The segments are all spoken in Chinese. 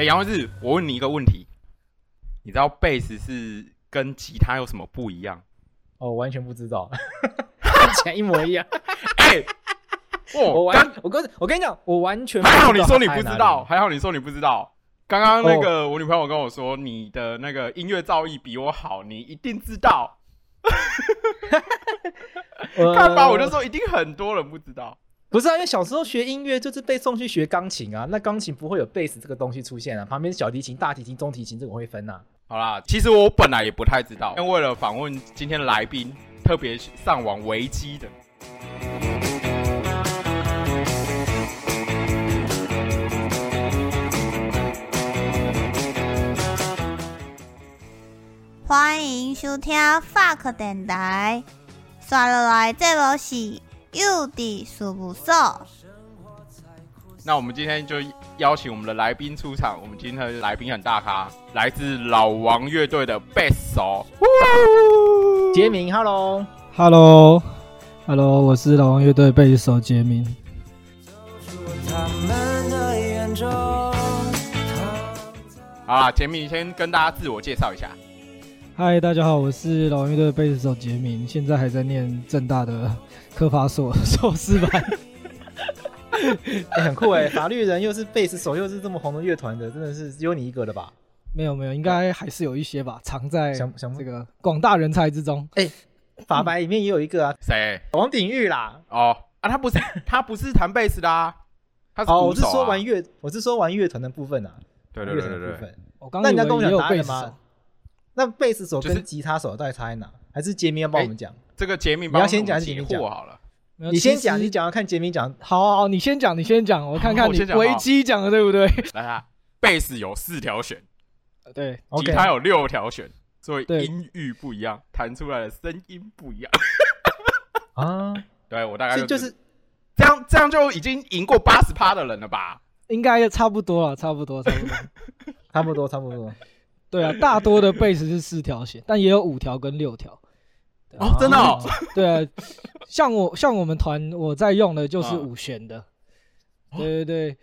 哎，杨文志，我问你一个问题，你知道贝斯是跟吉他有什么不一样？哦，完全不知道，看起来一模一样。哎，我完，我跟，我跟你讲，我完全。还好你说你不知道，还好你说你不知道。刚刚那个我女朋友跟我说，你的那个音乐造诣比我好，你一定知道。看吧，我就说一定很多人不知道。不是啊，因为小时候学音乐就是被送去学钢琴啊，那钢琴不会有贝斯这个东西出现啊，旁边小提琴、大提琴、中提琴这个会分啊。好啦，其实我本来也不太知道，因为为了访问今天的来宾，特别上网维基的。欢迎收听 FUCK 电台，刷落来这部是。又的事务所。那我们今天就邀请我们的来宾出场。我们今天的来宾很大咖，来自老王乐队的贝斯手杰明。Hello，Hello，Hello，我是老王乐队贝斯手杰明。好啦，杰明先跟大家自我介绍一下。嗨，大家好，我是老王乐队贝斯手杰明，现在还在念正大的科法所 硕士班。欸、很酷哎，法律人又是贝斯手，又是这么红的乐团的，真的是只有你一个了吧？没有没有，应该还是有一些吧，藏在这个广大人才之中。哎、欸，法白里面也有一个啊，谁？王鼎玉啦。哦啊，他不是 他不是弹贝斯的啊，他是鼓手啊。哦，我是说玩乐，我是说玩乐团的部分啊。对对对对对。我刚刚以为也有贝斯手。那贝斯手跟吉他手到底差在哪？还是杰明要帮我们讲、欸？这个杰明，你要先讲杰明讲好了？你先讲，你讲，看杰明讲。好，好，好，你先讲，你先讲，我看看你维基讲的对不对？来啊，贝斯有四条弦，对，吉他有六条弦，所以音域不一样，弹出来的声音不一样。啊，对我大概就是这样，这样就已经赢过八十趴的人了吧？应该差不多了，差不多，差不多，差不多，差不多。对啊，大多的贝斯是四条弦，但也有五条跟六条。哦，真的哦。对啊，像我像我们团我在用的就是五弦的。哦、对对对，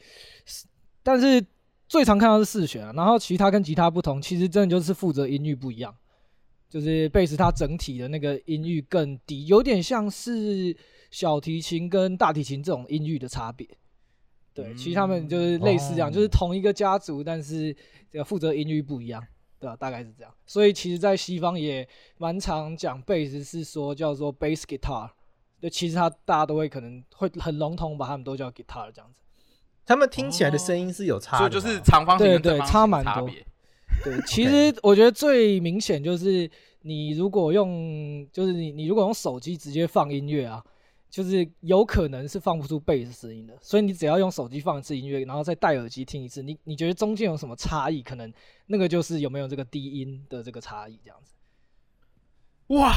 但是最常看到是四弦啊。然后其他跟吉他不同，其实真的就是负责音域不一样。就是贝斯它整体的那个音域更低，有点像是小提琴跟大提琴这种音域的差别。对，嗯、其实他们就是类似这样，哦、就是同一个家族，但是这个负责音域不一样。对啊，大概是这样。所以其实，在西方也蛮常讲贝斯，是说叫做 bass guitar。对，其实他大家都会可能会很笼统把他们都叫 guitar 这样子。他们听起来的声音是有差的，所以就是长方形跟正方形差蛮多。差。对，其实我觉得最明显就是你如果用，就是你你如果用手机直接放音乐啊。就是有可能是放不出贝斯声音的，所以你只要用手机放一次音乐，然后再戴耳机听一次，你你觉得中间有什么差异？可能那个就是有没有这个低音的这个差异这样子。哇，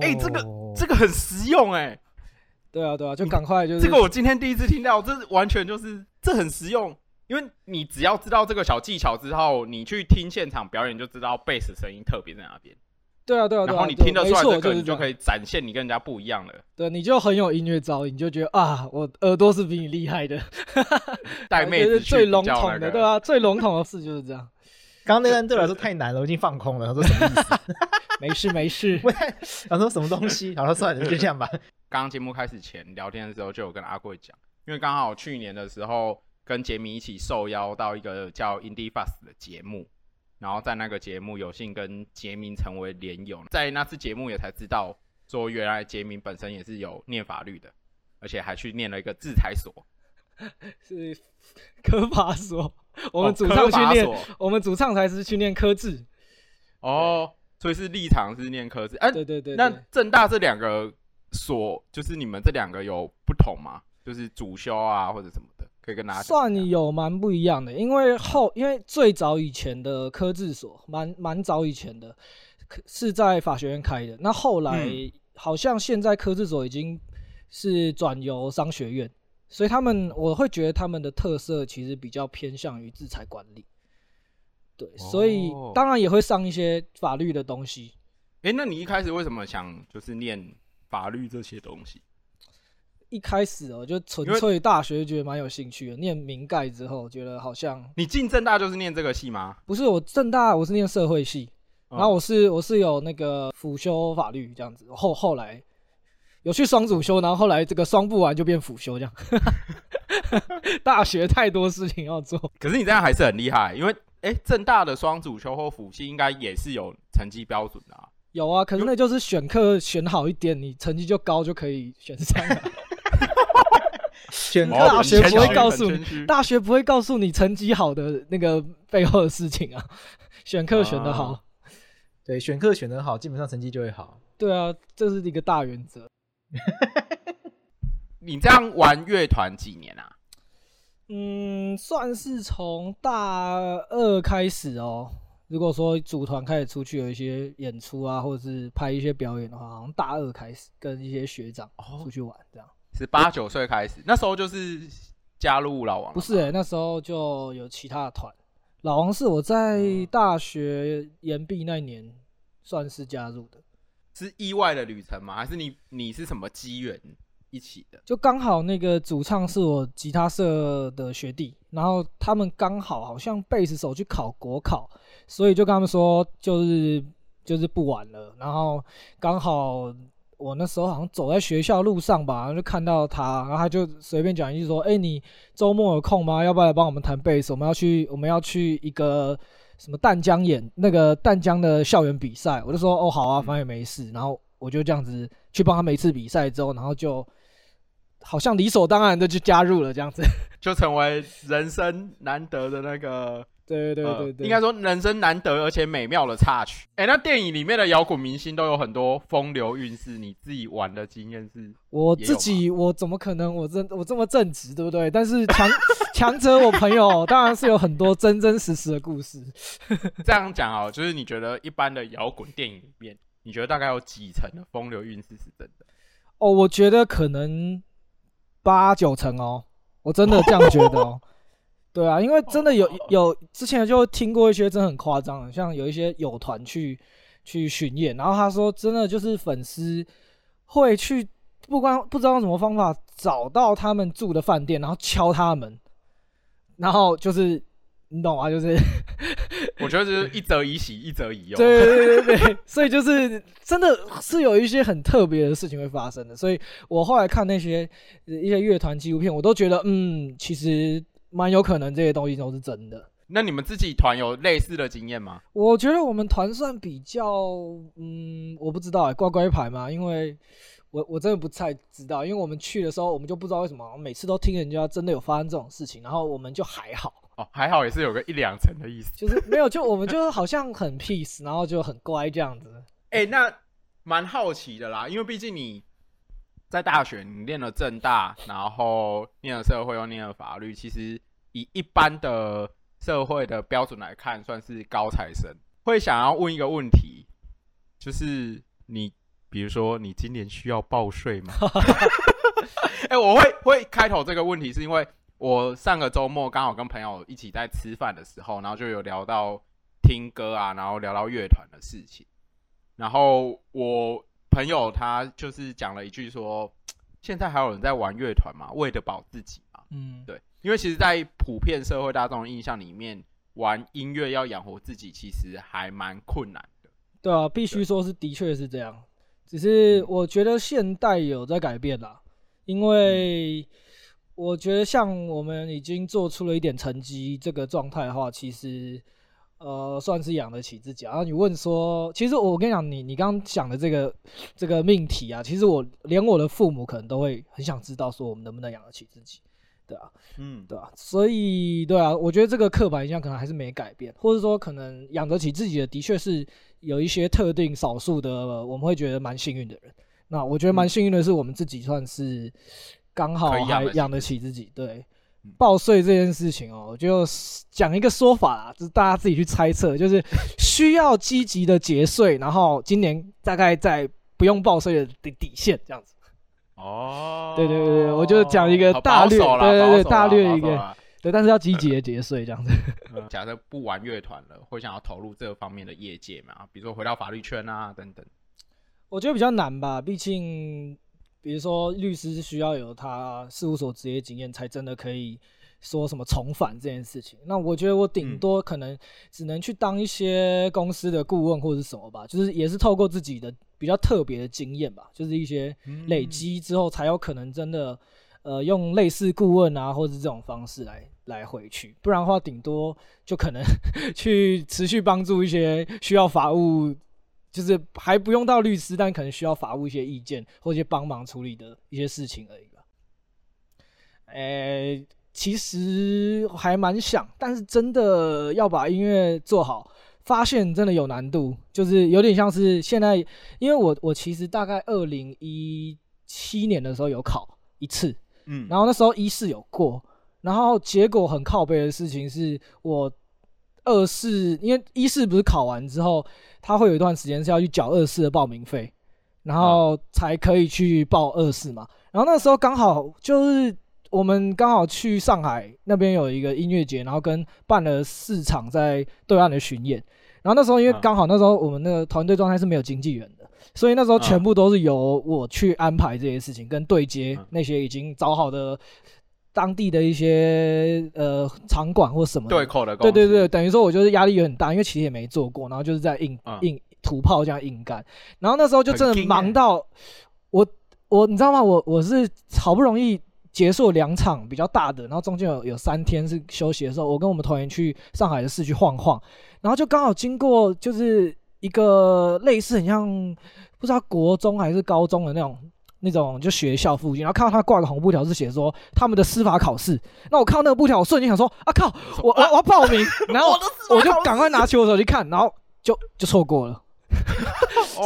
哎、欸，这个这个很实用哎、欸。对啊对啊，就赶快就是这个我今天第一次听到，这完全就是这很实用，因为你只要知道这个小技巧之后，你去听现场表演就知道贝斯声音特别在哪边。对啊，对啊，然后你听得出来这个，你就可以展现你跟人家不一样了。对，你就很有音乐造诣，你就觉得啊，我耳朵是比你厉害的。带 妹子最笼统的，对啊，最笼统的事就是这样。刚刚那段对我来说太难了，我已经放空了。他说什么意思？没 事没事。他说什么东西？然后算了，就这样吧。刚刚节目开始前聊天的时候，就有跟阿贵讲，因为刚好去年的时候跟杰米一起受邀到一个叫 Indie Fast 的节目。然后在那个节目有幸跟杰明成为连友，在那次节目也才知道说，原来杰明本身也是有念法律的。而且还去念了一个制裁所，是科法所。我们主唱去念，我们主唱才是去念科制。哦，所以是立场是念科制。哎、啊，对对对，对。那正大这两个所，就是你们这两个有不同吗？就是主修啊，或者什么的，可以跟大家算有蛮不一样的。因为后，因为最早以前的科制所，蛮蛮早以前的，是在法学院开的。那后来、嗯、好像现在科制所已经是转由商学院，所以他们我会觉得他们的特色其实比较偏向于制裁管理。对，所以当然也会上一些法律的东西。哎、欸，那你一开始为什么想就是念法律这些东西？一开始哦，就纯粹大学觉得蛮有兴趣的。念明盖之后，觉得好像你进政大就是念这个系吗？不是，我政大我是念社会系，嗯、然后我是我是有那个辅修法律这样子。后后来有去双主修，然后后来这个双不完就变辅修这样。大学太多事情要做，可是你这样还是很厉害，因为。哎，政大的双主修或辅系应该也是有成绩标准的啊。有啊，可是那就是选课选好一点，你成绩就高就可以选上了。选课大学不会告诉你，大学不会告诉你成绩好的那个背后的事情啊。选课选的好，对，选课选的好，基本上成绩就会好。对啊，这是一个大原则。你这样玩乐团几年啊？嗯，算是从大二开始哦。如果说组团开始出去有一些演出啊，或者是拍一些表演的话，好像大二开始跟一些学长出去玩，这样。是八九岁开始，那时候就是加入老王。不是那时候就有其他的团。老王是我在大学延毕那年算是加入的。是意外的旅程吗？还是你你是什么机缘？一起的，就刚好那个主唱是我吉他社的学弟，然后他们刚好好像贝斯手去考国考，所以就跟他们说，就是就是不玩了。然后刚好我那时候好像走在学校路上吧，然后就看到他，然后他就随便讲一句说：“哎，你周末有空吗？要不要来帮我们弹贝斯？我们要去我们要去一个什么淡江演那个淡江的校园比赛。”我就说：“哦，好啊，反正也没事。”然后我就这样子去帮他们一次比赛之后，然后就。好像理所当然的就加入了这样子，就成为人生难得的那个，对对对对，对、呃，应该说人生难得而且美妙的插曲。哎、欸，那电影里面的摇滚明星都有很多风流韵事，你自己玩的经验是？我自己我怎么可能我这我这么正直对不对？但是强强者我朋友当然是有很多真真实实的故事。这样讲啊，就是你觉得一般的摇滚电影里面，你觉得大概有几成的风流韵事是真的？哦，我觉得可能。八九成哦，我真的这样觉得哦。对啊，因为真的有有之前就听过一些真的很夸张的，像有一些友团去去巡演，然后他说真的就是粉丝会去不管不知道用什么方法找到他们住的饭店，然后敲他们，然后就是。你懂啊？就是，我觉得就是一则以喜，一则以忧。对对对对，所以就是真的是有一些很特别的事情会发生的。所以我后来看那些一些乐团纪录片，我都觉得，嗯，其实蛮有可能这些东西都是真的。那你们自己团有类似的经验吗？我觉得我们团算比较，嗯，我不知道哎、欸，乖乖牌嘛，因为。我我真的不太知道，因为我们去的时候，我们就不知道为什么，每次都听人家真的有发生这种事情，然后我们就还好哦，还好也是有个一两层的意思，就是没有，就我们就好像很 peace，然后就很乖这样子。哎、欸，那蛮好奇的啦，因为毕竟你在大学你念了政大，然后念了社会又念了法律，其实以一般的社会的标准来看，算是高材生。会想要问一个问题，就是你。比如说，你今年需要报税吗？哎、欸，我会会开头这个问题，是因为我上个周末刚好跟朋友一起在吃饭的时候，然后就有聊到听歌啊，然后聊到乐团的事情。然后我朋友他就是讲了一句说：“现在还有人在玩乐团吗？为了保自己嘛。”嗯，对，因为其实，在普遍社会大众的印象里面，玩音乐要养活自己，其实还蛮困难的。对啊，必须说是的确是这样。只是我觉得现代有在改变啦，因为我觉得像我们已经做出了一点成绩这个状态的话，其实呃，算是养得起自己。然后你问说，其实我跟你讲，你你刚刚讲的这个这个命题啊，其实我连我的父母可能都会很想知道，说我们能不能养得起自己，对啊，嗯，对啊，所以对啊，我觉得这个刻板印象可能还是没改变，或者说可能养得起自己的，的确是有一些特定少数的，我们会觉得蛮幸运的人。那我觉得蛮幸运的是，我们自己算是刚好还养得起自己，对。报税这件事情哦，我就讲一个说法啦，就是大家自己去猜测，就是 需要积极的节税，然后今年大概在不用报税的底底线这样子。哦，对对对对，我就讲一个大略，对对对，大略一个，对，但是要积极的节税这样子。假设不玩乐团了，会想要投入这方面的业界嘛？比如说回到法律圈啊等等。我觉得比较难吧，毕竟。比如说，律师是需要有他事务所职业经验，才真的可以说什么重返这件事情。那我觉得我顶多可能只能去当一些公司的顾问或者什么吧，就是也是透过自己的比较特别的经验吧，就是一些累积之后才有可能真的呃用类似顾问啊或者这种方式来来回去。不然的话，顶多就可能 去持续帮助一些需要法务。就是还不用到律师，但可能需要法务一些意见或一些帮忙处理的一些事情而已吧。诶、欸，其实还蛮想，但是真的要把音乐做好，发现真的有难度。就是有点像是现在，因为我我其实大概二零一七年的时候有考一次，嗯，然后那时候一试有过，然后结果很靠背的事情是我。二试，因为一试不是考完之后，他会有一段时间是要去缴二试的报名费，然后才可以去报二试嘛。然后那时候刚好就是我们刚好去上海那边有一个音乐节，然后跟办了四场在对岸的巡演。然后那时候因为刚好那时候我们那个团队状态是没有经纪人的，所以那时候全部都是由我去安排这些事情，跟对接那些已经找好的。当地的一些呃场馆或什么对口的，对对对，等于说我就是压力有很大，因为其实也没做过，然后就是在硬、嗯、硬土炮这样硬干，然后那时候就真的忙到我我你知道吗？我我是好不容易结束两场比较大的，然后中间有有三天是休息的时候，我跟我们团员去上海的市区晃晃，然后就刚好经过就是一个类似很像不知道国中还是高中的那种。那种就学校附近，然后看到他挂个红布条，是写说他们的司法考试。那我看到那个布条，我瞬间想说啊靠，我我我要报名，然后我就赶快拿起我手机看，然后就就错过了，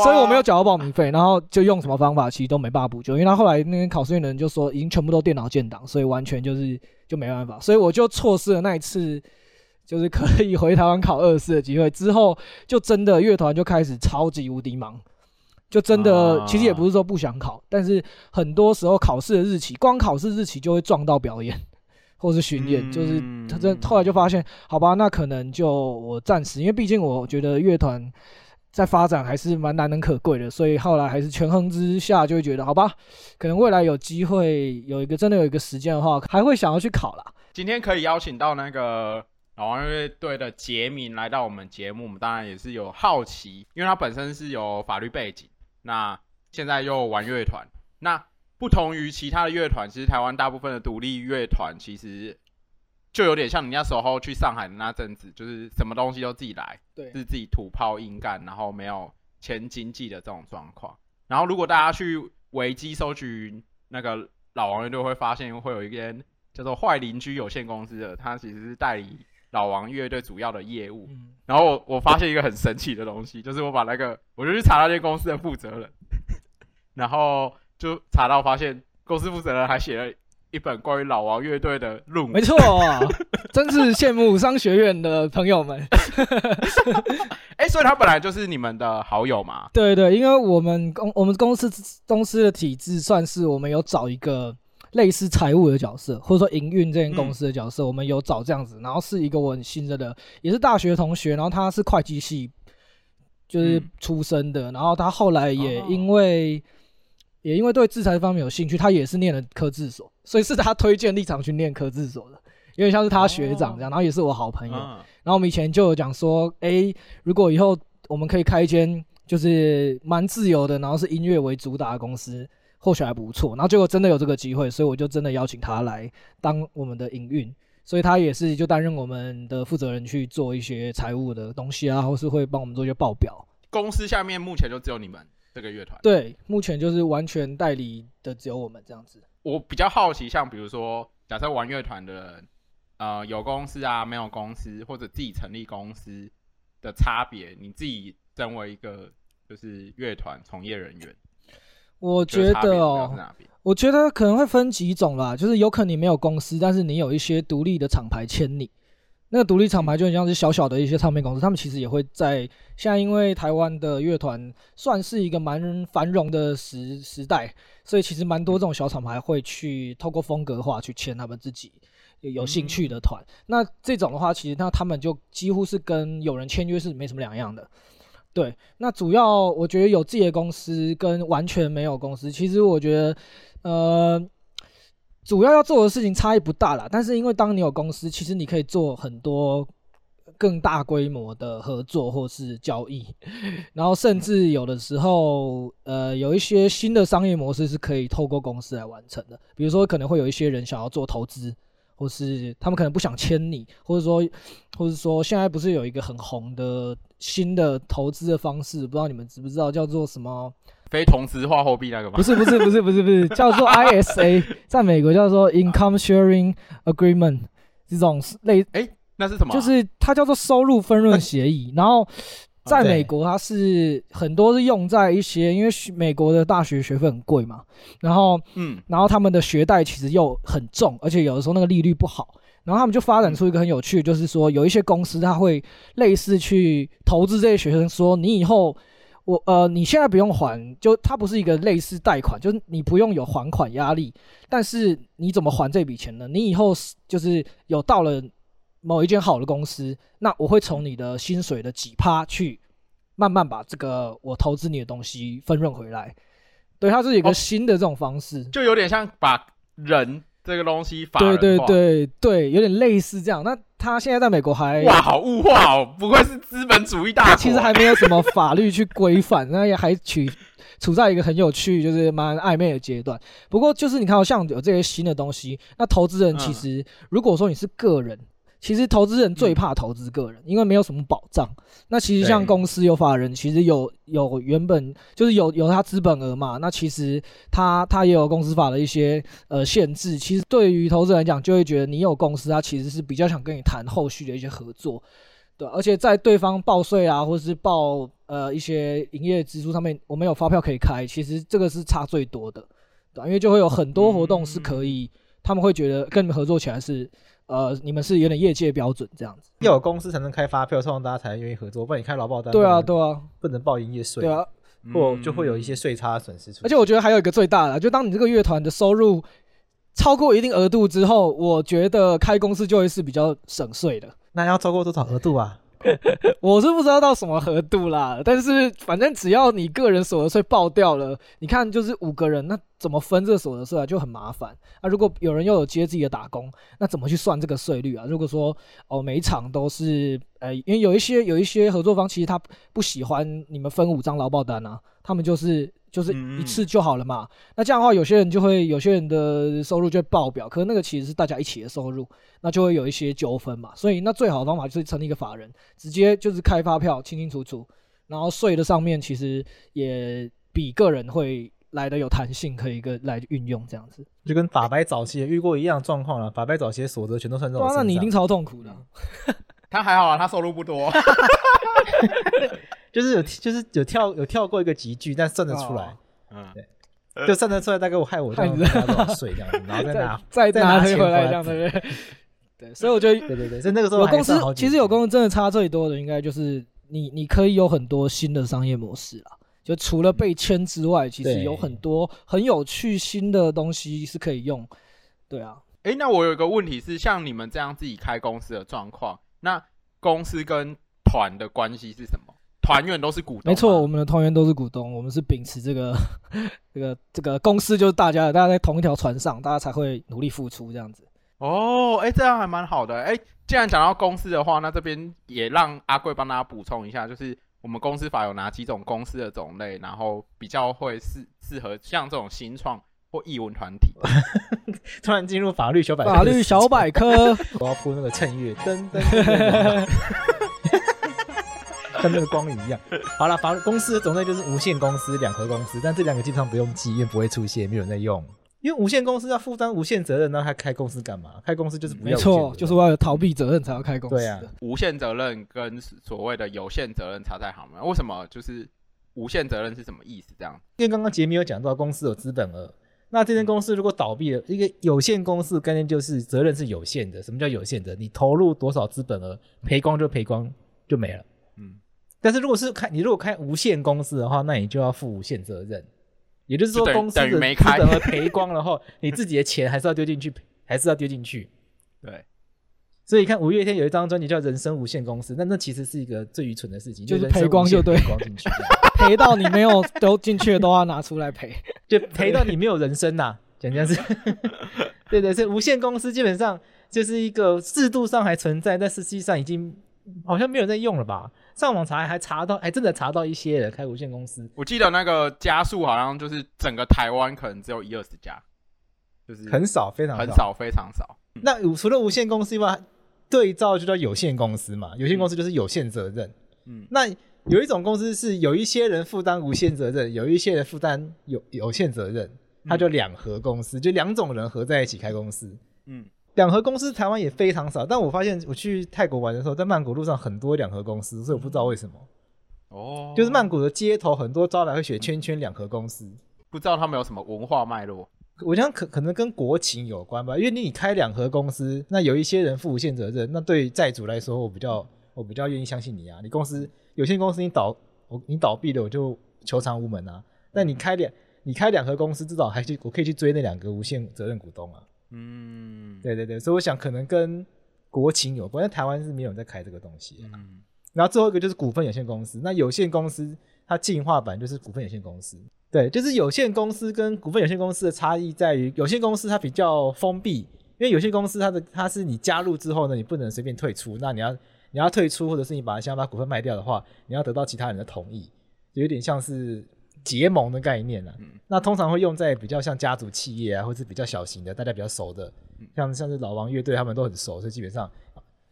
所以我没有缴到报名费，然后就用什么方法其实都没办法补救，因为他后来那边考试院的人就说已经全部都电脑建档，所以完全就是就没办法，所以我就错失了那一次就是可以回台湾考二试的机会，之后就真的乐团就开始超级无敌忙。就真的，其实也不是说不想考，但是很多时候考试的日期，光考试日期就会撞到表演，或是巡演，就是他这后来就发现，好吧，那可能就我暂时，因为毕竟我觉得乐团在发展还是蛮难能可贵的，所以后来还是权衡之下就会觉得，好吧，可能未来有机会有一个真的有一个时间的话，还会想要去考啦。今天可以邀请到那个老王乐队的杰明来到我们节目，我们当然也是有好奇，因为他本身是有法律背景。那现在又玩乐团，那不同于其他的乐团，其实台湾大部分的独立乐团其实就有点像你那时候去上海的那阵子，就是什么东西都自己来，对，是自己土炮硬干，然后没有签经济的这种状况。然后如果大家去维基搜寻那个老王乐队，会发现会有一间叫做坏邻居有限公司的，它其实是代理。老王乐队主要的业务，嗯、然后我我发现一个很神奇的东西，就是我把那个我就去查那间公司的负责人，然后就查到发现公司负责人还写了一本关于老王乐队的论文。没错，真是羡慕商学院的朋友们。哎、欸，所以他本来就是你们的好友嘛？对对，因为我们公我们公司公司的体制算是我们有找一个。类似财务的角色，或者说营运这间公司的角色，嗯、我们有找这样子，然后是一个我很信任的，也是大学同学，然后他是会计系，就是出身的，嗯、然后他后来也因为、哦、也因为对制裁方面有兴趣，他也是念了科技所，所以是他推荐立场去念科技所的，有点像是他学长这样，哦、然后也是我好朋友，嗯、然后我们以前就有讲说，哎、欸，如果以后我们可以开一间就是蛮自由的，然后是音乐为主打的公司。或许还不错，然后结果真的有这个机会，所以我就真的邀请他来当我们的营运。所以他也是就担任我们的负责人去做一些财务的东西啊，或是会帮我们做一些报表。公司下面目前就只有你们这个乐团？对，目前就是完全代理的只有我们这样子。我比较好奇，像比如说，假设玩乐团的人，呃，有公司啊，没有公司，或者自己成立公司的差别，你自己身为一个就是乐团从业人员，我觉得哦，我觉得可能会分几种啦，就是有可能你没有公司，但是你有一些独立的厂牌签你。那个独立厂牌就很像是小小的一些唱片公司，他们其实也会在现在，因为台湾的乐团算是一个蛮繁荣的时时代，所以其实蛮多这种小厂牌会去透过风格化去签他们自己有兴趣的团。嗯、那这种的话，其实那他们就几乎是跟有人签约是没什么两样的。对，那主要我觉得有自己的公司跟完全没有公司，其实我觉得，呃。主要要做的事情差异不大啦，但是因为当你有公司，其实你可以做很多更大规模的合作或是交易，然后甚至有的时候，呃，有一些新的商业模式是可以透过公司来完成的。比如说，可能会有一些人想要做投资，或是他们可能不想签你，或者说，或者说现在不是有一个很红的新的投资的方式，不知道你们知不知道，叫做什么？非同质化货币那个吗？不是不是不是不是不是，叫做 ISA，在美国叫做 Income Sharing Agreement，这种类哎、欸，那是什么、啊？就是它叫做收入分润协议。然后在美国，它是很多是用在一些，因为美国的大学学费很贵嘛，然后嗯，然后他们的学贷其实又很重，而且有的时候那个利率不好，然后他们就发展出一个很有趣，就是说有一些公司它会类似去投资这些学生，说你以后。我呃，你现在不用还，就它不是一个类似贷款，就是你不用有还款压力，但是你怎么还这笔钱呢？你以后就是有到了某一间好的公司，那我会从你的薪水的几趴去慢慢把这个我投资你的东西分润回来。对，它是一个新的这种方式，哦，就有点像把人。这个东西法对对对对，有点类似这样。那他现在在美国还哇，好物化哦，不愧是资本主义大国。其实还没有什么法律去规范，那也还处处在一个很有趣，就是蛮暧昧的阶段。不过就是你看，像有这些新的东西，那投资人其实、嗯、如果说你是个人。其实投资人最怕投资个人，因为没有什么保障。那其实像公司有法人，其实有有原本就是有有他资本额嘛。那其实他他也有公司法的一些呃限制。其实对于投资人来讲，就会觉得你有公司，他其实是比较想跟你谈后续的一些合作，对。而且在对方报税啊，或者是报呃一些营业支出上面，我们有发票可以开。其实这个是差最多的，对。因为就会有很多活动是可以，他们会觉得跟你们合作起来是。呃，你们是有点业界标准这样子，要有公司才能开发票，通常大家才愿意合作。不然你开劳报单，对啊，对啊，不能报营业税，对啊，或就会有一些税差损失出。而且我觉得还有一个最大的，就当你这个乐团的收入超过一定额度之后，我觉得开公司就会是比较省税的。那要超过多少额度啊？我是不知道到什么额度啦，但是反正只要你个人所得税报掉了，你看就是五个人，那怎么分这个所得税啊？就很麻烦。那、啊、如果有人又有接自己的打工，那怎么去算这个税率啊？如果说哦每一场都是，呃，因为有一些有一些合作方其实他不喜欢你们分五张劳保单啊，他们就是。就是一次就好了嘛。那这样的话，有些人就会有些人的收入就会爆表，可是那个其实是大家一起的收入，那就会有一些纠纷嘛。所以那最好的方法就是成立一个法人，直接就是开发票，清清楚楚。然后税的上面其实也比个人会来的有弹性，可以个来运用这样子。就跟法白早期也遇过一样状况了，法白早期的所得全都算这种。那你一定超痛苦的。他还好啊，他收入不多。就是有，就是有跳有跳过一个级距，但算得出来，嗯，对，就算得出来，大概我害我这样拿多少税这样子，然后再拿再再拿回来这样对不，对，对所以我觉得对对对，在那个时候有公司其实有公司真的差最多的，应该就是你你可以有很多新的商业模式啦，就除了被签之外，其实有很多很有趣新的东西是可以用，对啊，哎，那我有一个问题是，像你们这样自己开公司的状况，那公司跟团的关系是什么？团员都是股东，没错，我们的团员都是股东，我们是秉持这个 这个这个公司就是大家的，大家在同一条船上，大家才会努力付出这样子。哦，哎、欸，这样还蛮好的。哎、欸，既然讲到公司的话，那这边也让阿贵帮大家补充一下，就是我们公司法有哪几种公司的种类，然后比较会适适合像这种新创或艺文团体。突然进入法律小百科，法律小百科，我要铺那个衬乐，噔噔噔，跟那个光影一样。好了，法公司的种类就是无限公司、两合公司，但这两个基本上不用记，因为不会出现，没有人在用。因为无限公司要负担无限责任，那他开公司干嘛？开公司就是不要。没错，就是为了逃避责任才要开公司。对啊，无限责任跟所谓的有限责任差在哪吗？为什么就是无限责任是什么意思？这样？因为刚刚杰米有讲到，公司有资本额，那这间公司如果倒闭了，一个有限公司概念就是责任是有限的。什么叫有限的？你投入多少资本额，赔光就赔光就没了。嗯。但是如果是开你如果开无限公司的话，那你就要负无限责任。也就是说，公司的资本额赔光了后，你自己的钱还是要丢进去，还是要丢进去。对，所以你看五月天有一张专辑叫《人生无限公司》，那那其实是一个最愚蠢的事情，就是赔光就对，赔光进去，赔到你没有都进去的都要拿出来赔，就赔到你没有人生呐、啊。讲这样子，对对，是无限公司基本上就是一个制度上还存在，但实际上已经好像没有人在用了吧。上网查还查到，还真的查到一些人开无限公司。我记得那个家数好像就是整个台湾可能只有一二十家，就是很少，非常很少，非常少。那除了无限公司以外，对照就叫有限公司嘛。有限公司就是有限责任。嗯，那有一种公司是有一些人负担无限责任，有一些人负担有有限责任，它就两合公司，就两种人合在一起开公司。嗯。两合公司台湾也非常少，但我发现我去泰国玩的时候，在曼谷路上很多两合公司，所以我不知道为什么。哦，就是曼谷的街头很多招牌会写圈圈两合公司，不知道他们有什么文化脉络。我想可可能跟国情有关吧，因为你开两合公司，那有一些人负无限责任，那对债主来说，我比较我比较愿意相信你啊。你公司有限公司你倒我你倒闭了，我就求偿无门啊。但你开两你开两合公司，至少还去我可以去追那两个无限责任股东啊。嗯，对对对，所以我想可能跟国情有关，但台湾是没有人在开这个东西。嗯，然后最后一个就是股份有限公司，那有限公司它进化版就是股份有限公司。对，就是有限公司跟股份有限公司的差异在于，有限公司它比较封闭，因为有限公司它的它是你加入之后呢，你不能随便退出，那你要你要退出或者是你把想把股份卖掉的话，你要得到其他人的同意，就有点像是。结盟的概念啊，嗯、那通常会用在比较像家族企业啊，或是比较小型的，大家比较熟的，像像是老王乐队，他们都很熟，所以基本上，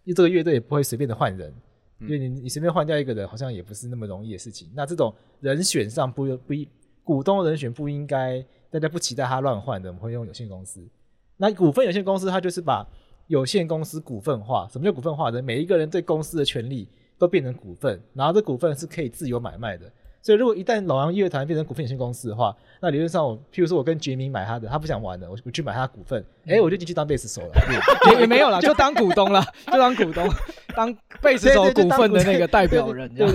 因为这个乐队也不会随便的换人，因为你你随便换掉一个人，好像也不是那么容易的事情。那这种人选上不不一股东人选不应该，大家不期待他乱换的，我们会用有限公司。那股份有限公司，它就是把有限公司股份化。什么叫股份化的？每一个人对公司的权利都变成股份，然后这股份是可以自由买卖的。所以，如果一旦老杨乐团变成股份有限公司的话，那理论上我，譬如说我跟杰明买他的，他不想玩了，我我去买他的股份，哎、我就进去当贝斯手了，也也没有了，就当股东了，就当股东，当贝斯手股份的那个代表人，这样。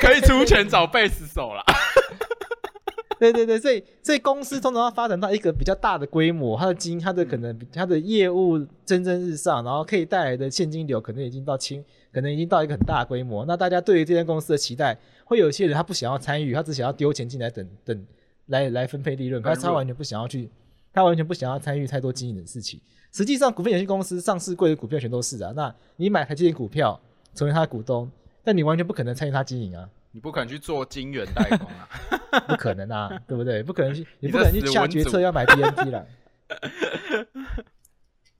可以出钱找贝斯手了。对对对，所以所以公司通常要发展到一个比较大的规模，它的经它的可能它的业务蒸蒸日上，然后可以带来的现金流可能已经到千，可能已经到一个很大的规模。那大家对于这间公司的期待，会有些人他不想要参与，他只想要丢钱进来等等来来分配利润，可是他完全不想要去，他完全不想要参与太多经营的事情。实际上，股份有限公司上市贵的股票全都是啊。那你买台积电股票成为他的股东，但你完全不可能参与他经营啊。你不可能去做晶圆代工啊，不可能啊，对不对？不可能去，你不可能去下决策要买 TNT 了。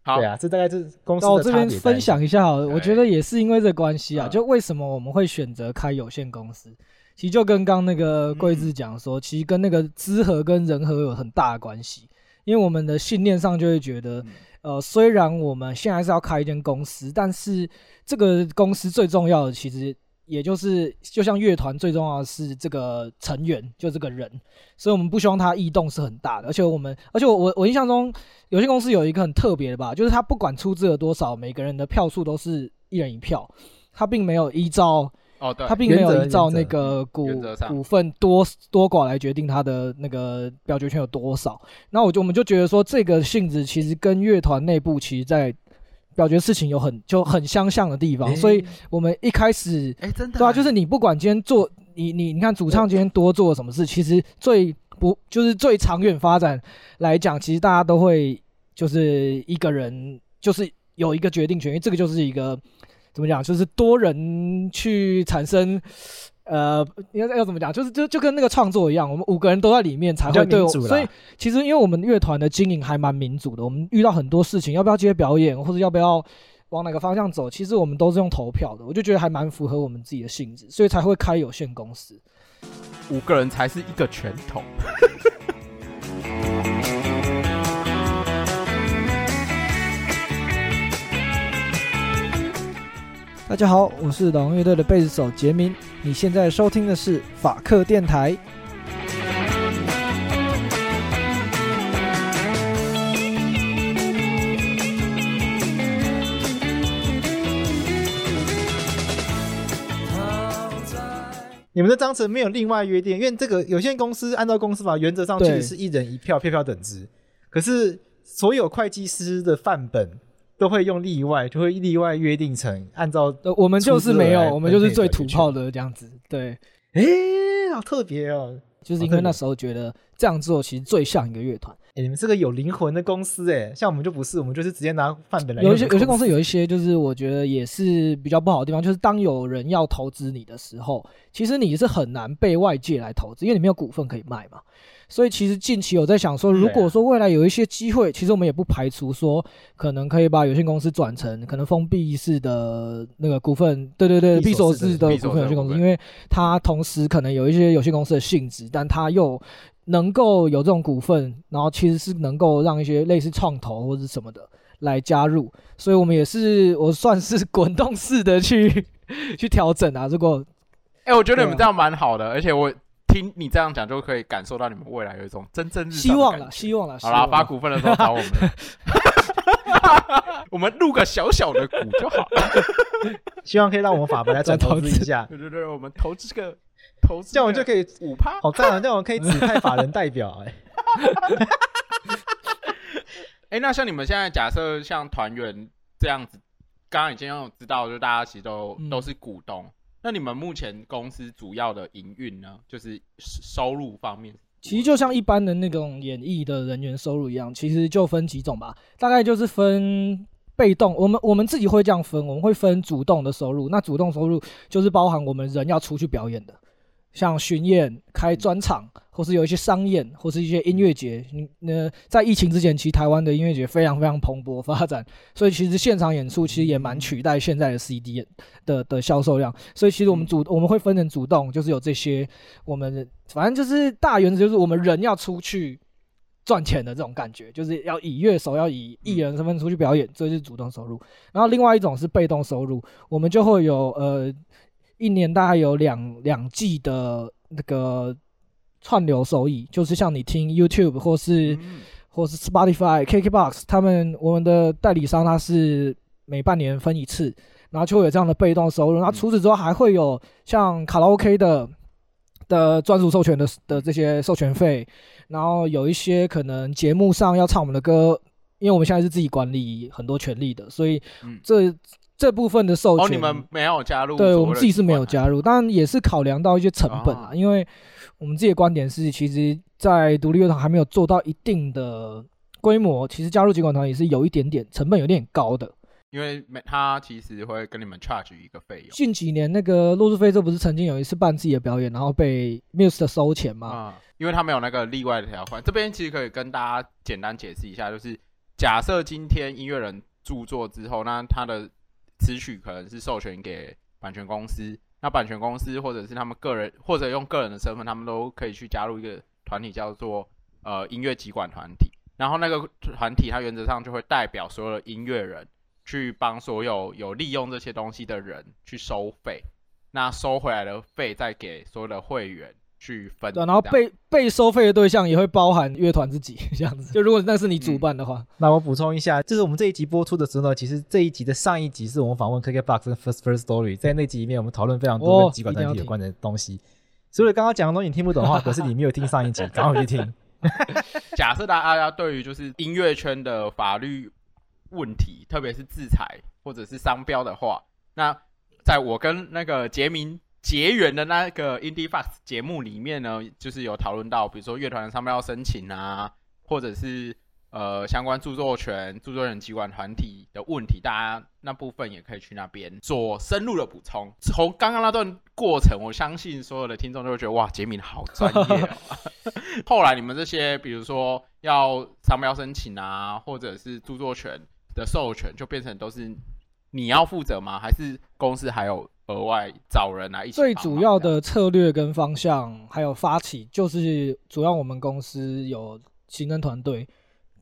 好，对啊，这大概是公司的。那我这边分享一下好了，我觉得也是因为这个关系啊，就为什么我们会选择开有限公司？其实就跟刚那个贵志讲说，其实跟那个资和跟人和有很大的关系，因为我们的信念上就会觉得，呃，虽然我们现在是要开一间公司，但是这个公司最重要的其实。也就是，就像乐团最重要的是这个成员，就这个人，所以我们不希望他异动是很大的。而且我们，而且我我我印象中，有些公司有一个很特别的吧，就是他不管出资了多少，每个人的票数都是一人一票，他并没有依照哦，对，他并没有依照那个股股份多多寡来决定他的那个表决权有多少。那我就我们就觉得说，这个性质其实跟乐团内部其实在。表决事情有很就很相像的地方，欸、所以我们一开始，哎、欸，真的，对啊，就是你不管今天做，你你你看主唱今天多做了什么事，其实最不就是最长远发展来讲，其实大家都会就是一个人就是有一个决定权，因为这个就是一个怎么讲，就是多人去产生。呃，要要怎么讲？就是就就跟那个创作一样，我们五个人都在里面才会对我。所以其实因为我们乐团的经营还蛮民主的，我们遇到很多事情，要不要接表演，或者要不要往哪个方向走，其实我们都是用投票的。我就觉得还蛮符合我们自己的性质，所以才会开有限公司。五个人才是一个拳头。大家好，我是老王乐队的贝斯手杰明。你现在收听的是法克电台。你们的章程没有另外约定，因为这个有限公司按照公司法原则上其实是一人一票，票票等值。可是所有会计师的范本。都会用例外，就会例外约定成按照。我们就是没有，我们就是最土炮的这样子。对，哎，好特别哦，就是因为那时候觉得这样做其实最像一个乐团。哎，你们是个有灵魂的公司哎，像我们就不是，我们就是直接拿范本来。有一些有些公司有一些就是我觉得也是比较不好的地方，就是当有人要投资你的时候，其实你是很难被外界来投资，因为你没有股份可以卖嘛。所以其实近期有在想说，如果说未来有一些机会，其实我们也不排除说，可能可以把有限公司转成可能封闭式的那个股份，对对对，闭锁式的股份有限公司，因为它同时可能有一些有限公司的性质，但它又能够有这种股份，然后其实是能够让一些类似创投或者什么的来加入，所以我们也是我算是滚动式的去 去调整啊。如果，哎，我觉得你们这样蛮好的，而且我。听你这样讲，就可以感受到你们未来有一种真正日希望了，希望了。好啦，发股份的时候找我们，我们录个小小的股就好了。希望可以让我们法白来转投资一下。对对对，我们投资个投资，这样我们就可以五趴，好赞啊！这样我们可以指派法人代表。哎，哎，那像你们现在假设像团员这样子，刚刚已经有知道，就大家其实都、嗯、都是股东。那你们目前公司主要的营运呢，就是收入方面，其实就像一般的那种演艺的人员收入一样，其实就分几种吧，大概就是分被动，我们我们自己会这样分，我们会分主动的收入，那主动收入就是包含我们人要出去表演的。像巡演、开专场，或是有一些商演，或是一些音乐节。嗯，那在疫情之前，其实台湾的音乐节非常非常蓬勃发展，所以其实现场演出其实也蛮取代现在的 CD 的的销售量。所以其实我们主我们会分成主动，就是有这些，我们反正就是大原则就是我们人要出去赚钱的这种感觉，就是要以乐手要以艺人身份出去表演，这是主动收入。然后另外一种是被动收入，我们就会有呃。一年大概有两两季的那个串流收益，就是像你听 YouTube 或是、嗯、或是 Spotify、KKBox，他们我们的代理商他是每半年分一次，然后就会有这样的被动收入。那除此之外，还会有像卡拉 OK 的的专属授权的的这些授权费，然后有一些可能节目上要唱我们的歌，因为我们现在是自己管理很多权利的，所以这。嗯这部分的授权，哦，你们没有加入？对，我们自己是没有加入，当然也是考量到一些成本啊。因为我们自己的观点是，其实，在独立乐团还没有做到一定的规模，其实加入集管团也是有一点点成本，有点高的。因为他其实会跟你们 charge 一个费用。近几年那个洛斯菲这不是曾经有一次办自己的表演，然后被 Muse 收钱吗？嗯，因为他没有那个例外的条款。这边其实可以跟大家简单解释一下，就是假设今天音乐人著作之后，那他的词曲可能是授权给版权公司，那版权公司或者是他们个人，或者用个人的身份，他们都可以去加入一个团体，叫做呃音乐集管团体。然后那个团体，它原则上就会代表所有的音乐人，去帮所有有利用这些东西的人去收费。那收回来的费再给所有的会员。去分，对，然后被被收费的对象也会包含乐团自己 这样子。就如果那是你主办的话，嗯、那我补充一下，就是我们这一集播出的时候呢，其实这一集的上一集是我们访问 KKBOX 跟 First First Story，在那集里面我们讨论非常多跟集管团体有关的东西。所以刚刚讲的东西你听不懂的话，可是你没有听上一集，赶快去听。假设大家对于就是音乐圈的法律问题，特别是制裁或者是商标的话，那在我跟那个杰明。结缘的那个 IndieFox 节目里面呢，就是有讨论到，比如说乐团的商标要申请啊，或者是呃相关著作权、著作权机关团体的问题，大家那部分也可以去那边做深入的补充。从刚刚那段过程，我相信所有的听众都会觉得哇，杰明好专业哦。后来你们这些，比如说要商标申请啊，或者是著作权的授权，就变成都是你要负责吗？还是公司还有？额外找人来一起。最主要的策略跟方向，还有发起，就是主要我们公司有行政团队，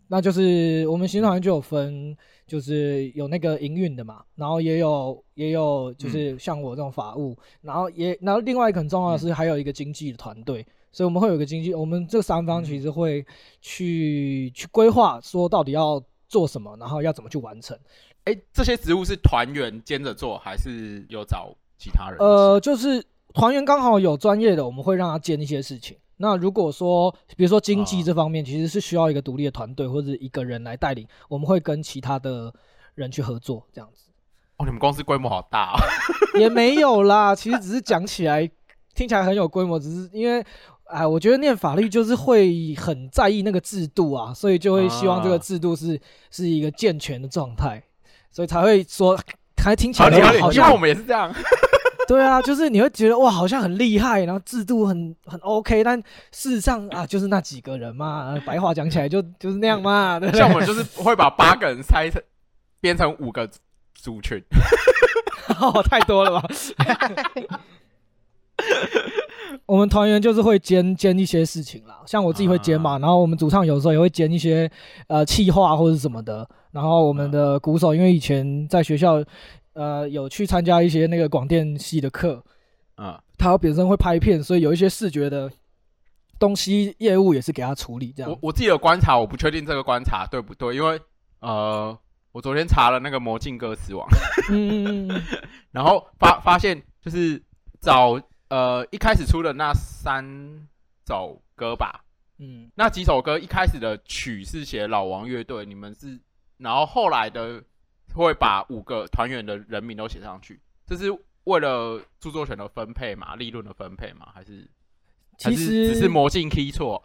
那就是我们行政团队就有分，就是有那个营运的嘛，然后也有也有就是像我这种法务，嗯、然后也然后另外一个很重要的是还有一个经济的团队，嗯、所以我们会有一个经济，我们这三方其实会去、嗯、去规划说到底要做什么，然后要怎么去完成。哎、欸，这些职务是团员兼着做，还是有找其他人？呃，就是团员刚好有专业的，我们会让他兼一些事情。那如果说，比如说经济这方面，其实是需要一个独立的团队或者一个人来带领，我们会跟其他的人去合作，这样子。哦，你们公司规模好大哦。也没有啦，其实只是讲起来听起来很有规模，只是因为，哎，我觉得念法律就是会很在意那个制度啊，所以就会希望这个制度是、啊、是一个健全的状态。所以才会说，还听起来好像我们也是这样。对啊，就是你会觉得哇，好像很厉害，然后制度很很 OK，但事实上啊，就是那几个人嘛。白话讲起来就就是那样嘛。对对像我们就是会把八个人拆成编成五个族群，哦，太多了吧？我们团员就是会兼兼一些事情啦，像我自己会兼嘛，啊、然后我们主唱有时候也会兼一些呃气话或者什么的，然后我们的鼓手因为以前在学校呃有去参加一些那个广电系的课，啊，他本身会拍片，所以有一些视觉的东西业务也是给他处理这样。我我自己的观察，我不确定这个观察对不对，因为呃我昨天查了那个魔镜歌词网，嗯，然后发发现就是找。呃，一开始出的那三首歌吧，嗯，那几首歌一开始的曲是写老王乐队，你们是，然后后来的会把五个团员的人名都写上去，这是为了著作权的分配嘛，利润的分配嘛，还是？其实只是魔镜 key 错，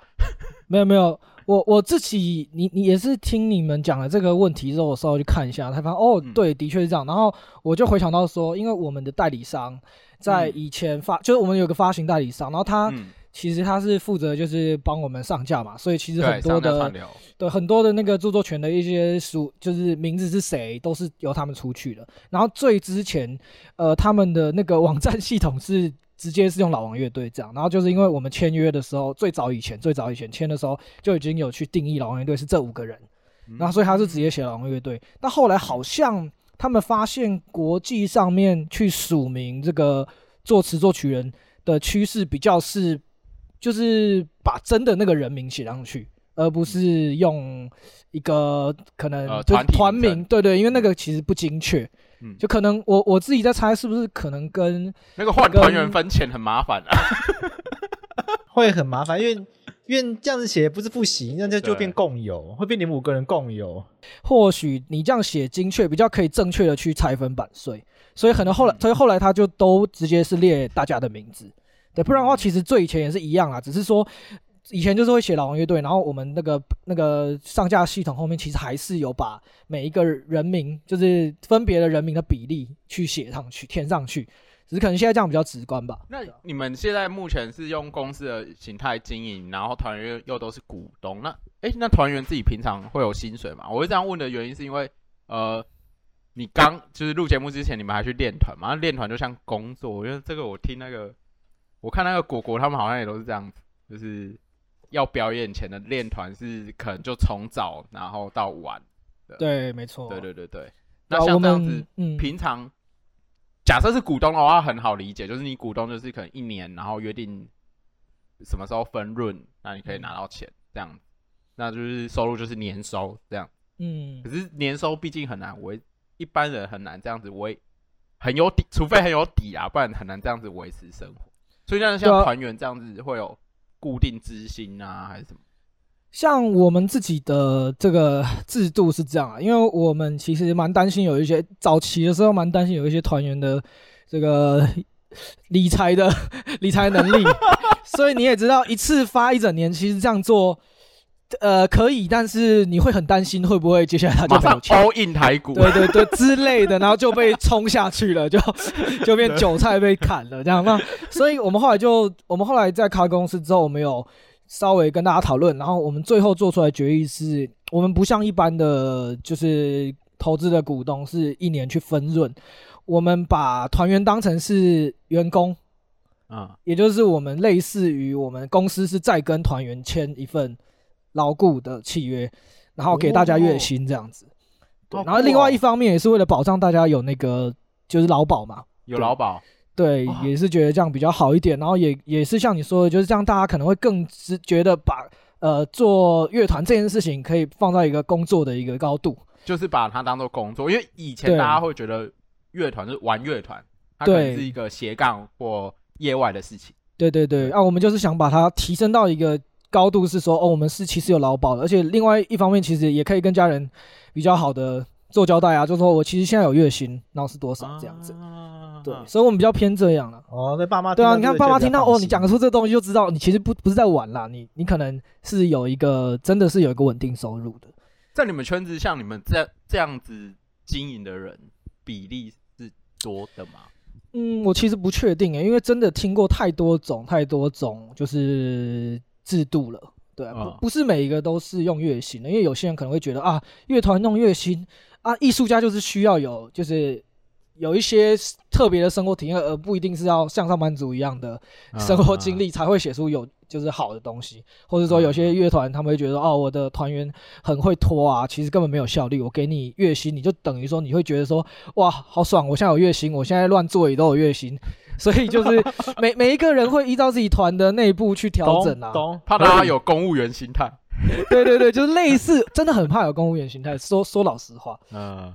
没有没有，我我自己，你你也是听你们讲了这个问题之后，我稍微去看一下，才发现哦，对，的确是这样，然后我就回想到说，因为我们的代理商。在以前发，就是我们有个发行代理商，然后他其实他是负责就是帮我们上架嘛，所以其实很多的对，对很多的那个著作权的一些书，就是名字是谁都是由他们出去的。然后最之前，呃，他们的那个网站系统是直接是用老王乐队这样。然后就是因为我们签约的时候，最早以前最早以前签的时候就已经有去定义老王乐队是这五个人，然后所以他是直接写老王乐队。但后来好像。他们发现国际上面去署名这个作词作曲人的趋势比较是，就是把真的那个人名写上去，而不是用一个可能团团名。对对，因为那个其实不精确。嗯，就可能我我自己在猜，是不是可能跟那个换团员分钱很麻烦啊？会很麻烦，因为。因为这样子写不是不行，那就就变共有，会变你们五个人共有。或许你这样写精确，比较可以正确的去拆分版税，所以可能后来，嗯、所以后来他就都直接是列大家的名字，对，不然的话其实最以前也是一样啊，只是说以前就是会写老王乐队，然后我们那个那个上架系统后面其实还是有把每一个人名，就是分别的人名的比例去写上去，填上去。只是可能现在这样比较直观吧。那你们现在目前是用公司的形态经营，然后团员又都是股东。那哎、欸，那团员自己平常会有薪水吗？我会这样问的原因是因为，呃，你刚就是录节目之前，你们还去练团嘛？练团就像工作，因为这个我听那个，我看那个果果他们好像也都是这样子，就是要表演前的练团是可能就从早然后到晚。对，没错。对对对对。那像这样子，嗯，平常。假设是股东的话，很好理解，就是你股东就是可能一年，然后约定什么时候分润，那你可以拿到钱，这样，那就是收入就是年收这样。嗯，可是年收毕竟很难维，一般人很难这样子维，很有底，除非很有底啊，不然很难这样子维持生活。所以像像团员这样子会有固定资薪啊，还是什么？像我们自己的这个 制度是这样啊，因为我们其实蛮担心有一些早期的时候蛮担心有一些团员的这个 理财的 理财能力，所以你也知道一次发一整年，其实这样做呃，可以，但是你会很担心会不会接下来他就没有钱，all in 台股，对对对之类的，然后就被冲下去了，就 就变韭菜被砍了这样。那所以我们后来就，我们后来在开公司之后，我们有稍微跟大家讨论，然后我们最后做出来决议是，我们不像一般的就是投资的股东是一年去分润，我们把团员当成是员工，啊，也就是我们类似于我们公司是在跟团员签一份。牢固的契约，然后给大家月薪这样子，对，然后另外一方面也是为了保障大家有那个就是劳保嘛，有劳保，对，也是觉得这样比较好一点，然后也也是像你说的，就是这样，大家可能会更直觉得把呃做乐团这件事情可以放在一个工作的一个高度，就是把它当做工作，因为以前大家会觉得乐团是玩乐团，它可能是一个斜杠或业外的事情，对对对，啊，我们就是想把它提升到一个。高度是说哦，我们是其实有劳保的，而且另外一方面其实也可以跟家人比较好的做交代啊，就是说我其实现在有月薪，然后是多少这样子，啊、对，所以我们比较偏这样了。哦，对爸妈对啊，你看爸妈听到哦，你讲得出这东西就知道你其实不不是在玩啦，你你可能是有一个真的是有一个稳定收入的。在你们圈子像你们这这样子经营的人比例是多的吗？嗯，我其实不确定诶，因为真的听过太多种太多种，就是。制度了，对啊，不不是每一个都是用月薪的，因为有些人可能会觉得啊，乐团弄月薪啊，艺术家就是需要有就是有一些特别的生活体验，而不一定是要像上班族一样的生活经历才会写出有就是好的东西，或者说有些乐团他们会觉得哦，我的团员很会拖啊，其实根本没有效率，我给你月薪，你就等于说你会觉得说哇，好爽，我现在有月薪，我现在乱做也都有月薪。所以就是每每一个人会依照自己团的内部去调整啊，懂，怕他有公务员心态。对对对，就是类似，真的很怕有公务员心态。说说老实话，嗯，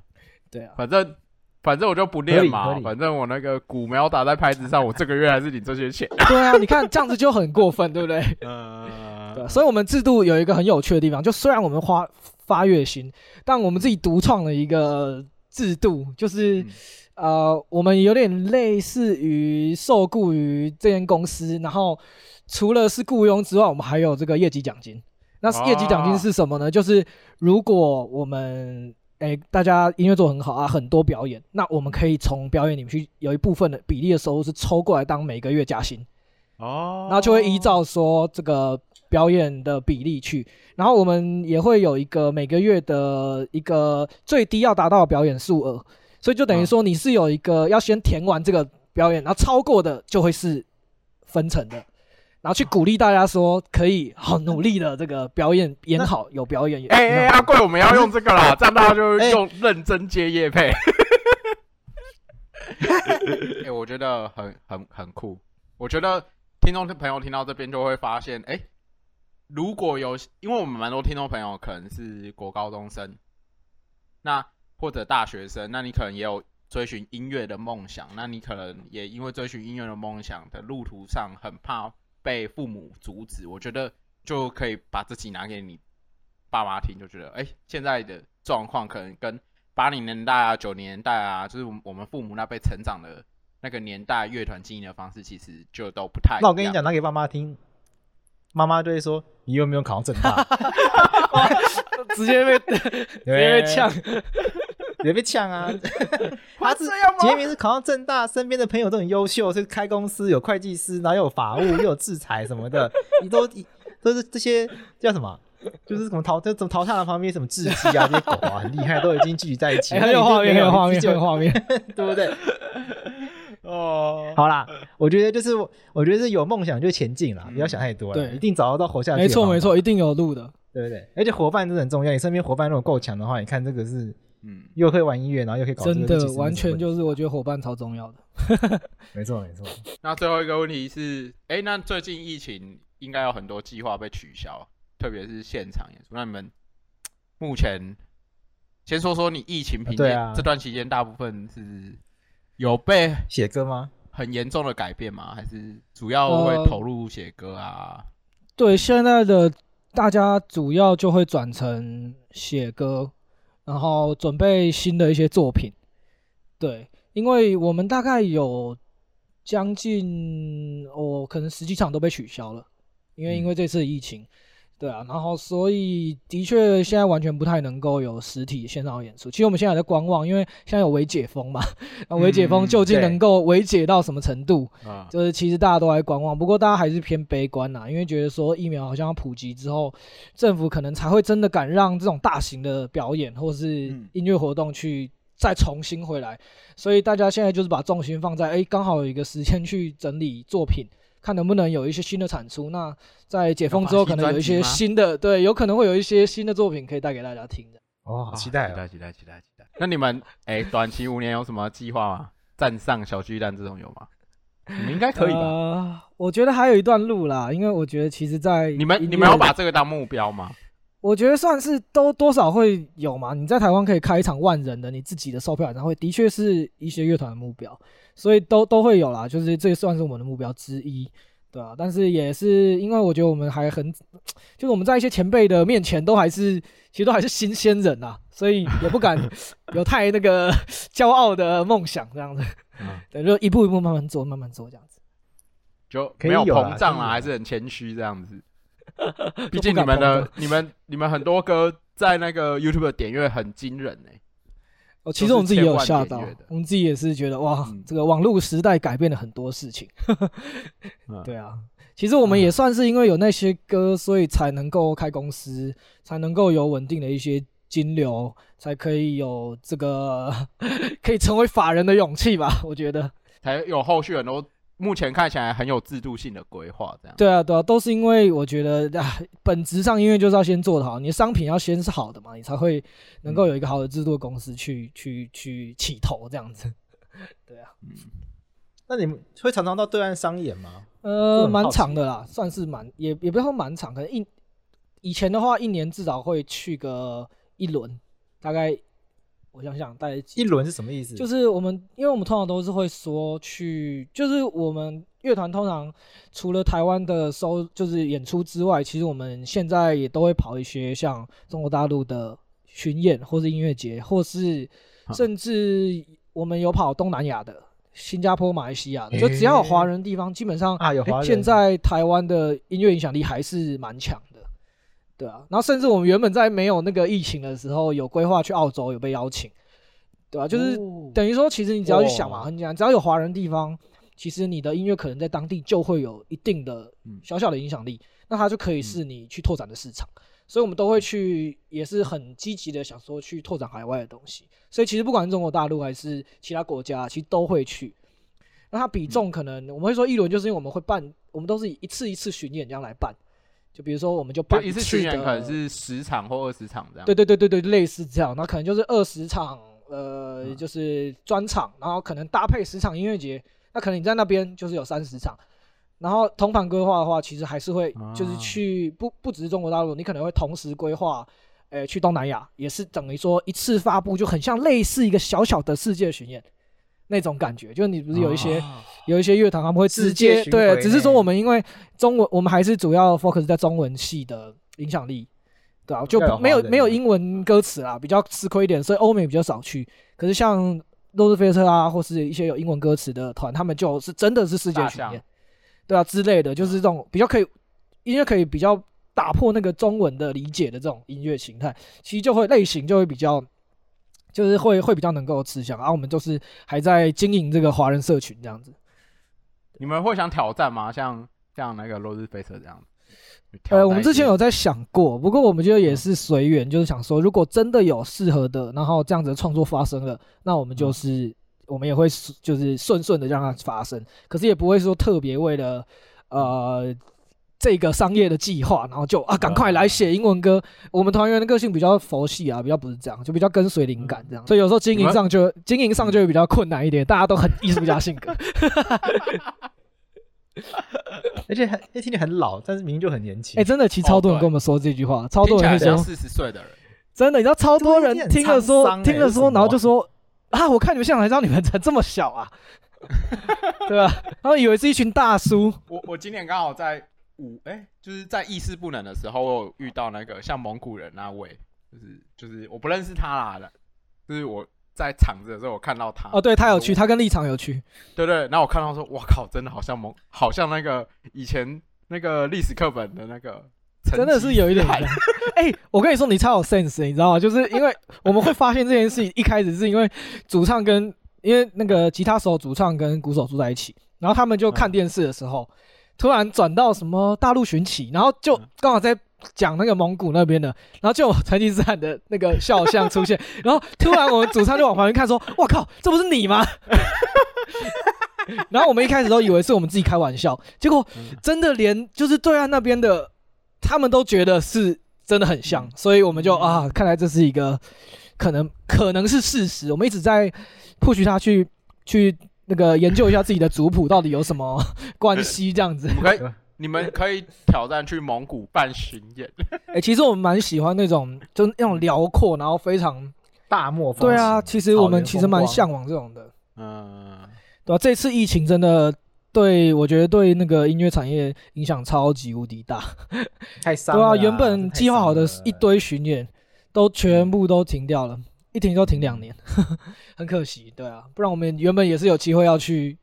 对啊，反正反正我就不练嘛，反正我那个鼓没有打在拍子上，我这个月还是领这些钱。对啊，你看这样子就很过分，对不对？嗯，对。所以我们制度有一个很有趣的地方，就虽然我们花发月薪，但我们自己独创了一个制度，就是。呃，我们有点类似于受雇于这间公司，然后除了是雇佣之外，我们还有这个业绩奖金。那业绩奖金是什么呢？就是如果我们诶大家音乐做很好啊，很多表演，那我们可以从表演里面去有一部分的比例的收入是抽过来当每个月加薪。哦，然后就会依照说这个表演的比例去，然后我们也会有一个每个月的一个最低要达到的表演数额。所以就等于说，你是有一个要先填完这个表演，然后超过的就会是分成的，然后去鼓励大家说可以好努力的这个表演演好，有表演。哎哎，阿贵，我们要用这个啦，这样大家就用认真接业配。哎，我觉得很很很酷。我觉得听众朋友听到这边就会发现，哎，如果有，因为我们蛮多听众朋友可能是国高中生，那。或者大学生，那你可能也有追寻音乐的梦想，那你可能也因为追寻音乐的梦想的路途上很怕被父母阻止，我觉得就可以把自己拿给你爸妈听，就觉得哎、现在的状况可能跟八零年代啊、九零年代啊，就是我们父母那辈成长的那个年代乐团经营的方式，其实就都不太。那我跟你讲，拿给爸妈听，妈妈就会说你有没有考上正大？直接被 直接被呛。别被呛啊！他是杰明是考上正大，身边的朋友都很优秀，是开公司有会计师，然后又有法务，又有制裁什么的，你都都是这些叫什么？就是什么淘，就怎么淘汰的旁边什么雉鸡啊，这些狗啊，很厉害，都已经聚集在一起。很有画面，很有画面，很有画面，对不对？哦，好啦，我觉得就是，我觉得是有梦想就前进啦，不要想太多了，对，一定找得到活下去。没错，没错，一定有路的，对不对？而且伙伴真的很重要，你身边伙伴如果够强的话，你看这个是。嗯，又可以玩音乐，然后又可以搞真的，完全就是我觉得伙伴超重要的。没错，没错。那最后一个问题是，哎、欸，那最近疫情应该有很多计划被取消，特别是现场演出。那你们目前先说说你疫情评鉴、啊、这段期间，大部分是有被写歌吗？很严重的改变吗？还是主要会投入写歌啊、呃？对，现在的大家主要就会转成写歌。然后准备新的一些作品，对，因为我们大概有将近哦，可能十几场都被取消了，因为因为这次疫情，对啊，然后所以的确现在完全不太能够有实体线上演出。其实我们现在也在观望，因为现在有微解封嘛，那微解封究竟能够微解到什么程度？啊、就是其实大家都在观望，不过大家还是偏悲观呐，因为觉得说疫苗好像要普及之后，政府可能才会真的敢让这种大型的表演或是音乐活动去再重新回来。所以大家现在就是把重心放在，哎，刚好有一个时间去整理作品。看能不能有一些新的产出。那在解封之后，可能有一些新的，对，有可能会有一些新的作品可以带给大家听的。哦，期待，期待，期待，期待，期待。那你们，哎，短期五年有什么计划吗？站上小巨蛋这种有吗？你们应该可以吧？呃，我觉得还有一段路啦，因为我觉得其实，在你们，你们要把这个当目标吗？我觉得算是都多少会有嘛。你在台湾可以开一场万人的你自己的售票演唱会，的确是一些乐团的目标。所以都都会有啦，就是这算是我们的目标之一，对啊，但是也是因为我觉得我们还很，就是我们在一些前辈的面前都还是，其实都还是新鲜人呐，所以也不敢 有太那个 骄傲的梦想这样子，对，就一步一步慢慢做，慢慢做这样子，就没有膨胀啦，还是很谦虚这样子。毕竟你们的、你们、你们很多歌在那个 YouTube 的点阅很惊人呢、欸。哦，其实我们自己也有吓到，我们自己也是觉得哇，嗯、这个网络时代改变了很多事情。对啊，其实我们也算是因为有那些歌，所以才能够开公司，才能够有稳定的一些金流，才可以有这个 可以成为法人的勇气吧？我觉得才有后续很多。目前看起来很有制度性的规划，这样。对啊，对啊，都是因为我觉得啊，本质上音乐就是要先做得好，你的商品要先是好的嘛，你才会能够有一个好的制度的公司去、嗯、去去起头这样子。对啊，嗯，那你们会常常到对岸商演吗？呃，蛮长的啦，算是蛮也也不要说蛮长，可能一以前的话，一年至少会去个一轮，大概。我想想，大概一轮是什么意思？就是我们，因为我们通常都是会说去，就是我们乐团通常除了台湾的收，就是演出之外，其实我们现在也都会跑一些像中国大陆的巡演，或是音乐节，或是甚至我们有跑东南亚的，新加坡、马来西亚的，就只要有华人地方，基本上啊，有华人，现在台湾的音乐影响力还是蛮强的。对啊，然后甚至我们原本在没有那个疫情的时候，有规划去澳洲，有被邀请，对吧、啊？就是等于说，其实你只要去想嘛，很简单，只要有华人地方，其实你的音乐可能在当地就会有一定的小小的影响力，那它就可以是你去拓展的市场。所以我们都会去，也是很积极的想说去拓展海外的东西。所以其实不管是中国大陆还是其他国家，其实都会去。那它比重可能我们会说一轮，就是因为我们会办，我们都是以一次一次巡演这样来办。就比如说，我们就办一次巡演，可能是十场或二十场这样。对对对对对，类似这样。那可能就是二十场，呃，嗯、就是专场，然后可能搭配十场音乐节。那可能你在那边就是有三十场。然后同盘规划的话，其实还是会就是去不不只是中国大陆，你可能会同时规划，呃，去东南亚，也是等于说一次发布，就很像类似一个小小的世界巡演。那种感觉，就是你不是有一些、哦、有一些乐团他们会直接对，只是说我们因为中文，我们还是主要 focus 在中文系的影响力，对啊，就没有没有英文歌词啦，比较吃亏一点，所以欧美比较少去。可是像洛斯菲特啊，或是一些有英文歌词的团，他们就是真的是世界巡演，对啊之类的，就是这种比较可以音乐可以比较打破那个中文的理解的这种音乐形态，其实就会类型就会比较。就是会会比较能够吃香，然后我们就是还在经营这个华人社群这样子。你们会想挑战吗？像像那个 Roseface 这样子？呃，我们之前有在想过，不过我们觉得也是随缘，就是想说，如果真的有适合的，然后这样子的创作发生了，那我们就是我们也会就是顺顺的让它发生，可是也不会说特别为了呃。这个商业的计划，然后就啊，赶快来写英文歌。我们团员的个性比较佛系啊，比较不是这样，就比较跟随灵感这样。所以有时候经营上就经营上就会比较困难一点。大家都很艺术家性格，而且还听起来很老，但是明明就很年轻。哎，真的，其实超多人跟我们说这句话，超多人会说四十岁的人，真的，你知道超多人听了说听了说，然后就说啊，我看你们现场才知道你们才这么小啊，对吧？然后以为是一群大叔。我我今年刚好在。五哎、欸，就是在意识不能的时候，我有遇到那个像蒙古人那位，就是就是我不认识他啦，就是我在场子的时候我看到他。哦，对，他有去，他跟立场有去。对，对对，然后我看到说，哇靠，真的好像蒙，好像那个以前那个历史课本的那个真的是有一点像。哎、欸，我跟你说，你超有 sense，你知道吗？就是因为我们会发现这件事情，一开始是因为主唱跟因为那个吉他手、主唱跟鼓手住在一起，然后他们就看电视的时候，嗯、突然转到什么大陆寻奇，然后就刚好在讲那个蒙古那边的，然后就有成吉思汗的那个肖像出现，然后突然我们主唱就往旁边看，说：“我靠，这不是你吗？” 然后我们一开始都以为是我们自己开玩笑，结果真的连就是对岸那边的。他们都觉得是真的很像，所以我们就啊，看来这是一个可能可能是事实。我们一直在 push 他去去那个研究一下自己的族谱到底有什么 关系，这样子。可以，你们可以挑战去蒙古办巡演。哎、欸，其实我们蛮喜欢那种，就那种辽阔，然后非常大漠风。对啊，其实我们其实蛮向往这种的。嗯，对啊，这次疫情真的。对，我觉得对那个音乐产业影响超级无敌大，太 伤了。对啊，原本计划好的一堆巡演都全部都停掉了，一停就停两年，很可惜。对啊，不然我们原本也是有机会要去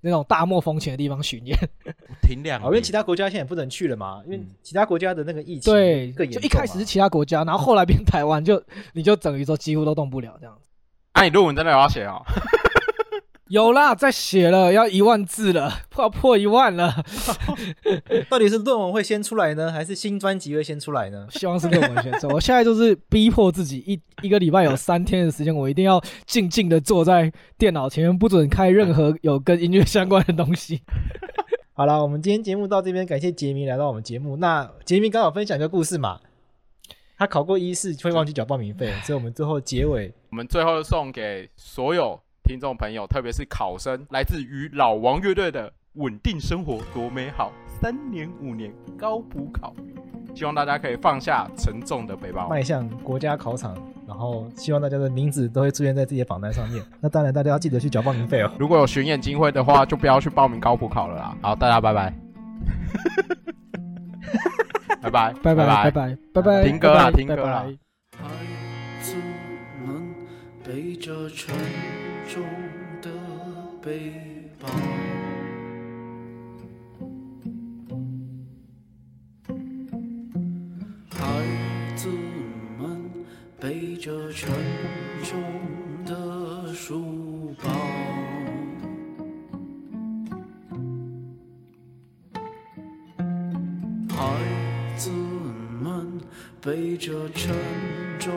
那种大漠风情的地方巡演，停两年。因为其他国家现在也不能去了嘛，因为其他国家的那个疫情对，就一开始是其他国家，然后后来变台湾，就你就等于说几乎都动不了这样子。哎、啊，你论文真的有要写哦？有啦，在写了，要一万字了，破破一万了。到底是论文会先出来呢，还是新专辑会先出来呢？希望是论文先出。我现在就是逼迫自己一，一 一个礼拜有三天的时间，我一定要静静的坐在电脑前面，不准开任何有跟音乐相关的东西。好了，我们今天节目到这边，感谢杰明来到我们节目。那杰明刚好分享一个故事嘛，他考过一试会忘记缴报名费，所以我们最后结尾，我们最后送给所有。听众朋友，特别是考生，来自于老王乐队的《稳定生活多美好》，三年五年高补考，希望大家可以放下沉重的背包，迈向国家考场。然后，希望大家的名字都会出现在自己的榜单上面。那当然，大家要记得去缴报名费哦。如果有巡演机会的话，就不要去报名高补考了啦。好，大家拜拜，拜拜，拜拜，拜拜，拜拜，停歌啦，停歌了。重的背包，孩子们背着沉重的书包，孩子们背着沉重